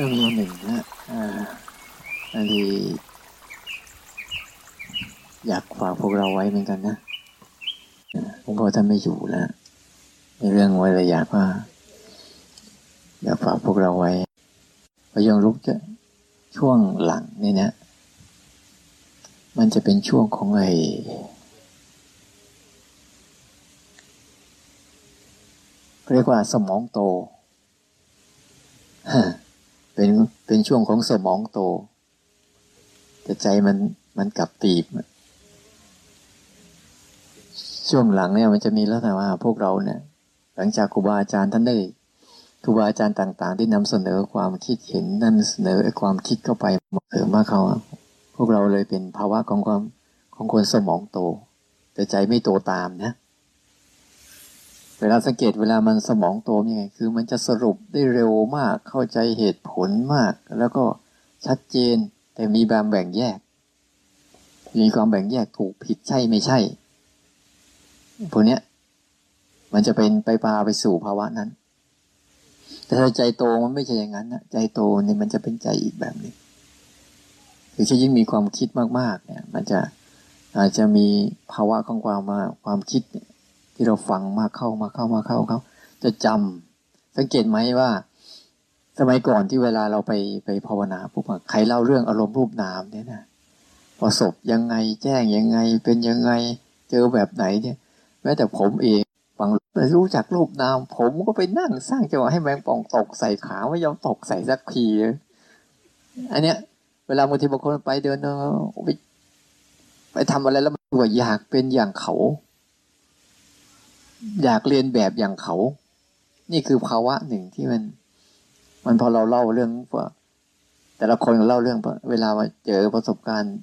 ก็มีหนึ่งนะอันนี้อยากฝากพวกเราไว้เหมือนกันนะหลวงพ่อท่านไม่อยู่แล้วในเรื่องไว้เลยอยากว่า อยากฝากพวกเราไว้พยังลุกจะช่วงหลังนี่นะ มันจะเป็นช่วงของไอ้เรียกว่าสมองโต เป็นเป็นช่วงของสมองโต แต่ใจมันมันกลับตีบ ช่วงหลังเนี่ยมันจะมีแล้วแต่ว่าพวกเราเนี่ย หลังจากครูบาอาจารย์ท่านได้ครูบาอาจารย์ต่าง ๆ ที่นำเสนอความคิดเห็นนั่นเสนอความคิดเข้าไปเสริมมาเขาพวกเราเลยเป็นภาวะของความของคนสมองโต แต่ใจไม่โตตามนะ เวลาสังเกตเวลามันสมองโตยังไง คือมันจะสรุปได้เร็วมาก เข้าใจเหตุผลมาก แล้วก็ชัดเจน แต่มีบางแบ่งแยก มีความแบ่งแยกถูกผิดใช่ไม่ใช่ พวกเนี้ย มันจะเป็นไปพาไปสู่ภาวะนั้น แต่ถ้าใจโตมันไม่ใช่อย่างนั้นนะใจโตเนี่ยมันจะเป็นใจอีกแบบหนึ่งคือถ้ายิ่งมีความคิดมากๆ เนี่ย มันจะอาจจะมีภาวะของความมาความคิด ที่เราฟังมาเข้ามาเข้ามาเข้าเขาจะจำสังเกตไหมว่า สมัยก่อนที่เวลาเราไปไปภาวนาปุ๊บใครเล่าเรื่องอารมณ์รูปนามเนี่ยนะประสบยังไงแจ้งยังไงเป็นยังไงเจอแบบไหนเนี่ย แม้แต่ผมเองฟังรู้จักรูปนาม ผมก็ไปนั่งสร้างจังหวะให้แมงป่องตกใส่ขาไม่ยอมตกใส่สักทีอันเนี้ย เวลาบางทีบางคนไปเดินเออไปไปทำอะไรแล้วมันอยากเป็นอย่างเขา อยากเรียนแบบอย่างเขา นี่คือภาวะหนึ่งที่มัน มันพอเราเล่าเรื่องว่าแต่ละคนเล่าเรื่องเวลาเจอประสบการณ์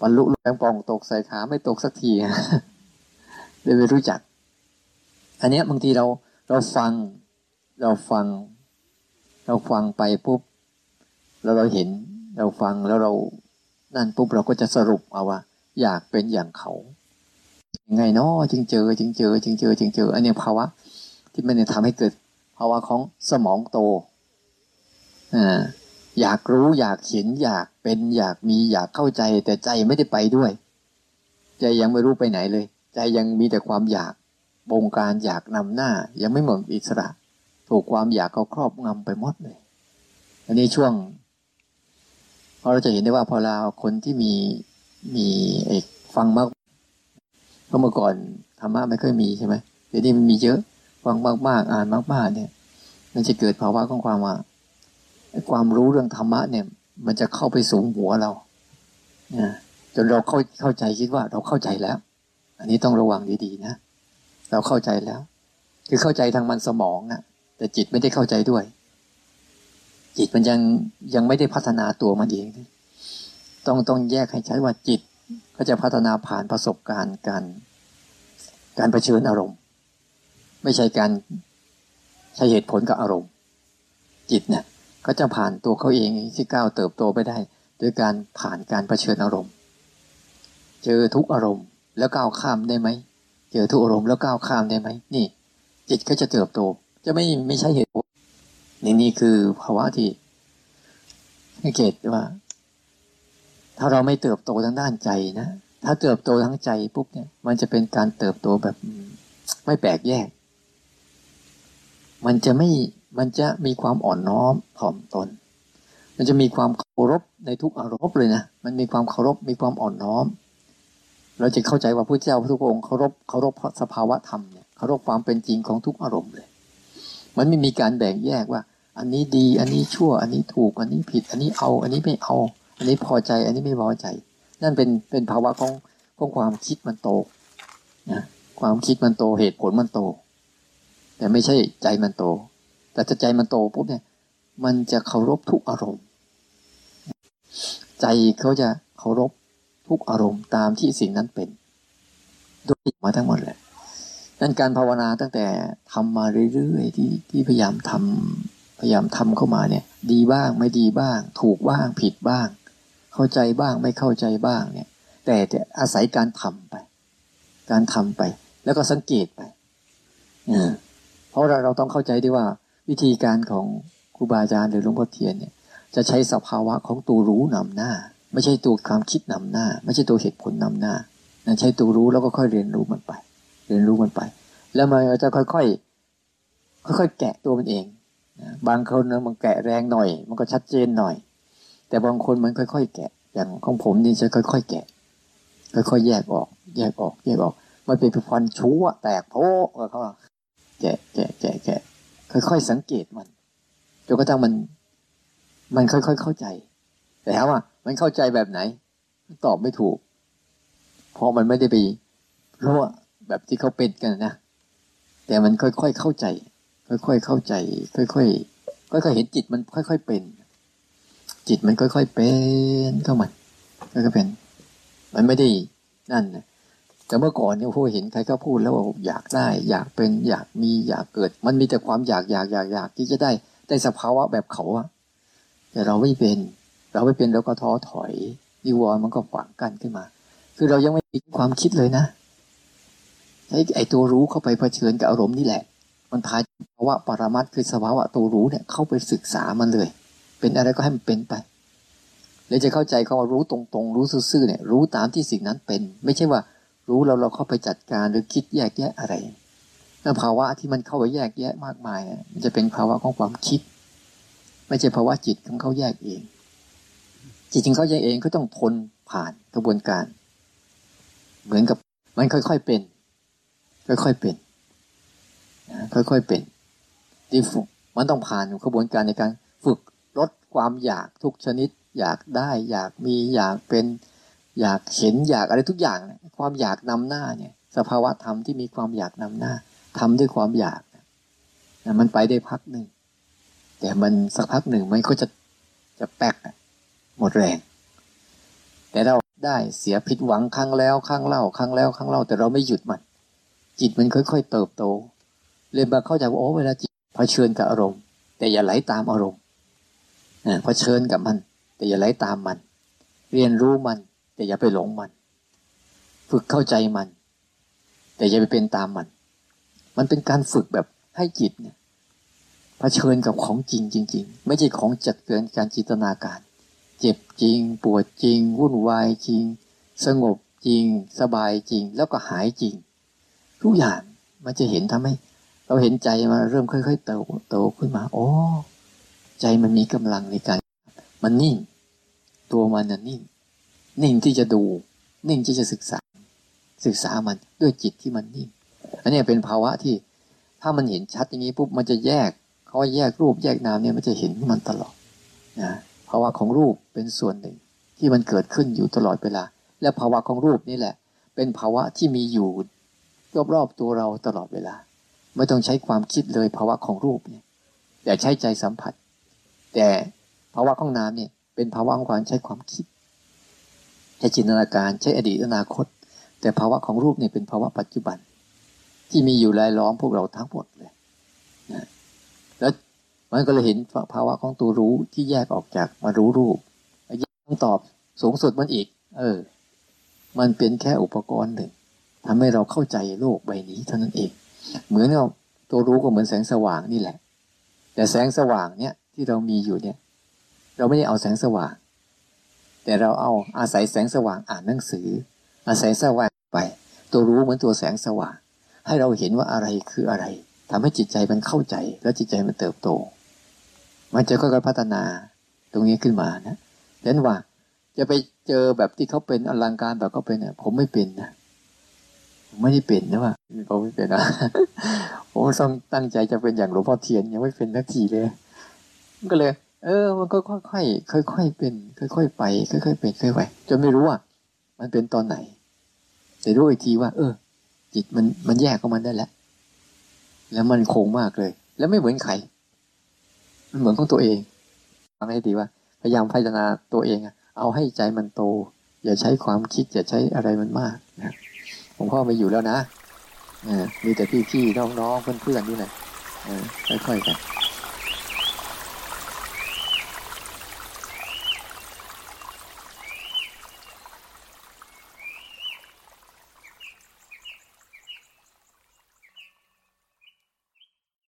บรรลุแรงปองตกใส่ขาไม่ตกสักทีเลยไม่รู้จัก อันนี้บางทีเราเราฟัง เราฟัง เราฟังไปปุ๊บแล้วเราเห็น เราฟังแล้วเรานั่นปุ๊บเราก็จะสรุปเอาว่า อยากเป็นอย่างเขา ยังไงเนาะจึงเจอ จึงเจอ จึงเจอ จึงเจอ อันนี้ภาวะ ที่มันจะทำให้เกิดภาวะของสมองโตอ่าอยากรู้อยากเห็นอยากเป็นอยากมีอยากเข้าใจ แต่ใจไม่ได้ไปด้วย ใจยังไม่รู้ไปไหนเลย ใจยังมีแต่ความอยากบงการอยากนำหน้า ยังไม่เหมือนอิสระ ถูกความอยากเขาครอบงำไปหมดเลย อันนี้ช่วงพอเราจะเห็นได้ว่าพอเราคนที่มีมีเอกฟังมาก เพราะเมื่อก่อนธรรมะไม่ค่อยมีใช่ไหมเดี๋ยวนี้มันมีเยอะฟังมากๆอ่านมากๆเนี่ย มันจะเกิดภาวะของความว่าความรู้เรื่องธรรมะเนี่ย มันจะเข้าไปสูงหัวเราจนเราเข้าเข้าใจคิดว่าเราเข้าใจแล้ว อันนี้ต้องระวังดีๆนะเราเข้าใจแล้ว คือเข้าใจทางมันสมองนะแต่จิตไม่ได้เข้าใจด้วย จิตมันยังยังไม่ได้พัฒนาตัวมันเอง ต้องต้องแยกให้ใช้ว่าจิต ก็จะพัฒนาผ่านประสบการณ์การการเผชิญอารมณ์ ไม่ใช่การใช้เหตุผลกับอารมณ์ จิตเนี่ยก็จะผ่านตัวเขาเองที่ก้าวเติบโตไปได้ด้วยการผ่านการเผชิญอารมณ์ เจอทุกอารมณ์แล้วก้าวข้ามได้ไหมเจอทุกอารมณ์แล้วก้าวข้ามได้ไหมนี่ จิตก็จะเติบโต จะไม่ไม่ใช่เหตุผลนี่นี่คือภาวะที่สังเกตว่า ถ้าเราไม่เติบโตทางด้านใจนะ ถ้าเติบโตทั้งใจปุ๊บเนี่ย มันจะเป็นการเติบโตแบบไม่แปลกแยก มันจะไม่ มันจะมีความอ่อนน้อมถ่อมตน มันจะมีความเคารพในทุกอารมณ์เลยนะ มันมีความเคารพ มีความอ่อนน้อม เราจะเข้าใจว่าพระเจ้าพระทุกองค์เคารพ เคารพสภาวะธรรมเนี่ย เคารพความเป็นจริงของทุกอารมณ์เลย มันไม่มีการแบ่งแยกว่า อันนี้ดี อันนี้ชั่ว อันนี้ถูก อันนี้ผิด อันนี้เอา อันนี้ไม่เอา อันนี้พอใจ อันนี้ไม่พอใจ นั่นเป็นเป็นภาวะของของความคิดมันโตนะความคิดมันโตเหตุผลมันโต แต่ไม่ใช่ใจมันโต แต่ถ้าใจมันโตปุ๊บเนี่ย มันจะเคารพทุกอารมณ์ ใจเขาจะเคารพทุกอารมณ์ตามที่สิ่งนั้นเป็นด้วยมาทั้งหมดเลยนั่นการภาวนาตั้งแต่ทำมาเรื่อยๆที่ที่พยายามทำพยายามทำเข้ามาเนี่ย ดีบ้างไม่ดีบ้าง ถูกบ้างผิดบ้าง เข้าใจบ้างไม่เข้าใจบ้างเนี่ย แต่จะอาศัยการทำไป การทำไป แล้วก็สังเกตไปเพราะเราเราต้องเข้าใจด้วยว่า วิธีการของครูบาอาจารย์หรือหลวงพ่อเทียนเนี่ย จะใช้สภาวะของตัวรู้นำหน้า ไม่ใช่ตัวความคิดนำหน้า ไม่ใช่ตัวเหตุผลนำหน้านั่นใช้ตัวรู้แล้วก็ค่อยเรียนรู้มันไป เรียนรู้มันไป แล้วมันจะค่อยๆค่อยๆแกะตัวมันเอง บางคนนะมันแกะแรงหน่อย มันก็ชัดเจนหน่อย แต่บางคนมันค่อยๆ แกะ อย่างของผมนี่จะค่อยๆ แกะ ค่อยๆ แยกออก แยกออก แยกออก มันเป็นฟันชูอะแตกโพะเขาแกะแกะแกะแกะค่อยๆ สังเกตมันจนกระทั่งมัน มันค่อยๆ เข้าใจ แต่ถามว่า มันเข้าใจแบบไหนตอบไม่ถูก เพราะมันไม่ได้ไปรู้วแบบที่เขาเป็นกันนะ แต่มันค่อยๆ เข้าใจ ค่อยๆ เข้าใจ ค่อยๆ ค่อยๆ เห็นจิตมันค่อยๆ เป็น จิตมันค่อยๆเป็นเข้ามาค่อยๆเป็น มันไม่ได้นั่นนะแต่เมื่อก่อนเนี่ยพวกเห็นใครก็พูดแล้วว่าอยากได้ อยากเป็นอยากมีอยากเกิด มันมีแต่ความอยากอยากอยากอยากที่จะได้ได้สภาวะแบบเขาอะแต่เราไม่เป็น เราไม่เป็นเราก็ท้อถอยนิวรณ์มันก็ฝังกันขึ้นมา คือเรายังไม่มีความคิดเลยนะใช้ไอตัวรู้เข้าไปเผชิญกับอารมณ์นี่แหละ มันพาภาวะปรมัตคือสภาวะตัวรู้เนี่ยเข้าไปศึกษามันเลย เป็นอะไรก็ให้มันเป็นไปเลยจะเข้าใจคำว่ารู้ตรงๆ รู้ซื่อๆเนี่ย รู้ตามที่สิ่งนั้นเป็น ไม่ใช่ว่า รู้เราเราเข้าไปจัดการหรือคิดแยกแยะอะไรแล้วภาวะที่มันเข้าไปแยกแยะมากมายมันจะเป็นภาวะของความคิด ไม่ใช่ภาวะจิตของเขาแยกเอง จิตของเขาแยกเองก็ต้องทนผ่านกระบวนการ เหมือนกับมันค่อยๆเป็น ค่อยๆเป็นค่อยๆเป็นที่ฝึกมันต้องผ่านกระบวนการในการฝึก ความอยากทุกชนิด อยากได้อยากมีอยากเป็นอยากเห็นอยากอะไรทุกอย่าง ความอยากนำหน้าเนี่ย สภาวะธรรมที่มีความอยากนำหน้าทำด้วยความอยากนะมันไปได้พักหนึ่งแต่มันสักพักหนึ่งมันก็จะจะแป๊กหมดแรง แต่เราได้เสียผิดหวังครั้งแล้วครั้งเล่าครั้งแล้วครั้งเล่า แต่เราไม่หยุดมัน จิตมันค่อย ๆ เติบโต เลยมาเข้าใจว่าโอ้เวลาจิตเผชิญกับอารมณ์ แต่อย่าไหลตามอารมณ์ เผชิญกับมัน แต่อย่าไหลตามมัน เรียนรู้มัน แต่อย่าไปหลงมัน ฝึกเข้าใจมัน แต่อย่าไปเป็นตามมัน มันเป็นการฝึกแบบให้จิตเนี่ยเผชิญกับของจริงจริง ๆ ไม่ใช่ของจัดเกินการจินตนาการ เจ็บจริง ปวดจริง วุ่นวายจริง สงบจริง สบายจริง แล้วก็หายจริง ทุกอย่างมันจะเห็นทำให้ เราเห็นใจมันเริ่มค่อย ๆ เติบโตขึ้นมา โอ้ ใจมันมีกำลังในการ มันนิ่ง ตัวมันน่ะนิ่ง นิ่งที่จะดู นิ่งที่จะศึกษา ศึกษามันด้วยจิตที่มันนิ่ง อันนี้เป็นภาวะที่ถ้ามันเห็นชัดอย่างนี้ปุ๊บมันจะแยกเขาแยกรูปแยกนามเนี่ยมันจะเห็นมันตลอดนะภาวะของรูปเป็นส่วนหนึ่งที่มันเกิดขึ้นอยู่ตลอดเวลา และภาวะของรูปนี่แหละ เป็นภาวะที่มีอยู่รอบๆตัวเราตลอดเวลา ไม่ต้องใช้ความคิดเลยภาวะของรูปเนี่ยแต่ใช้ใจสัมผัส แต่ภาวะของนาเนี่ยเป็นภาวะของการใช้ความคิดใช้จินตนาการใช้อดีตอนาคต แต่ภาวะของรูปเนี่ยเป็นภาวะปัจจุบัน ที่มีอยู่รายล้อมพวกเราทั้งหมดเลยนะแล้วมันก็เลยเห็นภาวะของตัวรู้ที่แยกออกจากมารู้รูปแยกคำตอบสูงสุดมันอีก เออ มันเป็นแค่อุปกรณ์หนึ่งทำให้เราเข้าใจโลกใบนี้เท่านั้นเอง เหมือนเราตัวรู้ก็เหมือนแสงสว่างนี่แหละ แต่แสงสว่างเนี่ย ที่เรามีอยู่เนี่ย เราไม่ได้เอาแสงสว่าง แต่เราเอาอาศัยแสงสว่างอ่านหนังสือ อาศัยสว่างไป ตัวรู้เหมือนตัวแสงสว่าง ให้เราเห็นว่าอะไรคืออะไรทำให้จิตใจมันเข้าใจ แล้วจิตใจมันเติบโต มันจะค่อยๆพัฒนาตรงนี้ขึ้นมานะดังนั้นว่าจะไปเจอแบบที่เขาเป็นอลังการแบบเขาเป็นเนี่ยผมไม่เป็นนะไม่ได้เป็นนะว่าผมไม่เป็นนะผมต้องตั้งใจจะเป็นอย่างหลวงพ่อเทียนยังไม่เป็นนักทีเลย ก็เลย เออ มันก็ค่อยๆค่อยๆเป็น ค่อยๆไป ค่อยๆเป็นค่อยๆไปจนไม่รู้ว่ามันเป็นตอนไหน แต่รู้อีกทีว่า เออ จิตมันมันแยกของมันได้แล้วแล้วมันคงมากเลย แล้วไม่เหมือนใครมันเหมือนของตัวเองฟังให้ดีว่า พยายามพัฒนาตัวเองเอาให้ใจมันโต อย่าใช้ความคิด อย่าใช้อะไรมันมากนะผมพ่อไม่อยู่แล้วนะมีแต่พี่ๆน้องๆเพื่อนๆนี่แหละค่อยๆกัน